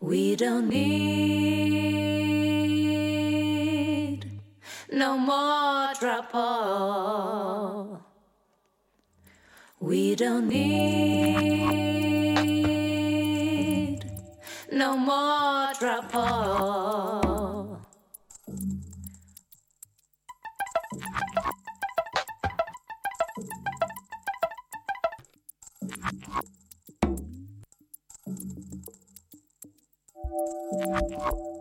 We don't need no more trouble. We don't need no more trouble. Bye.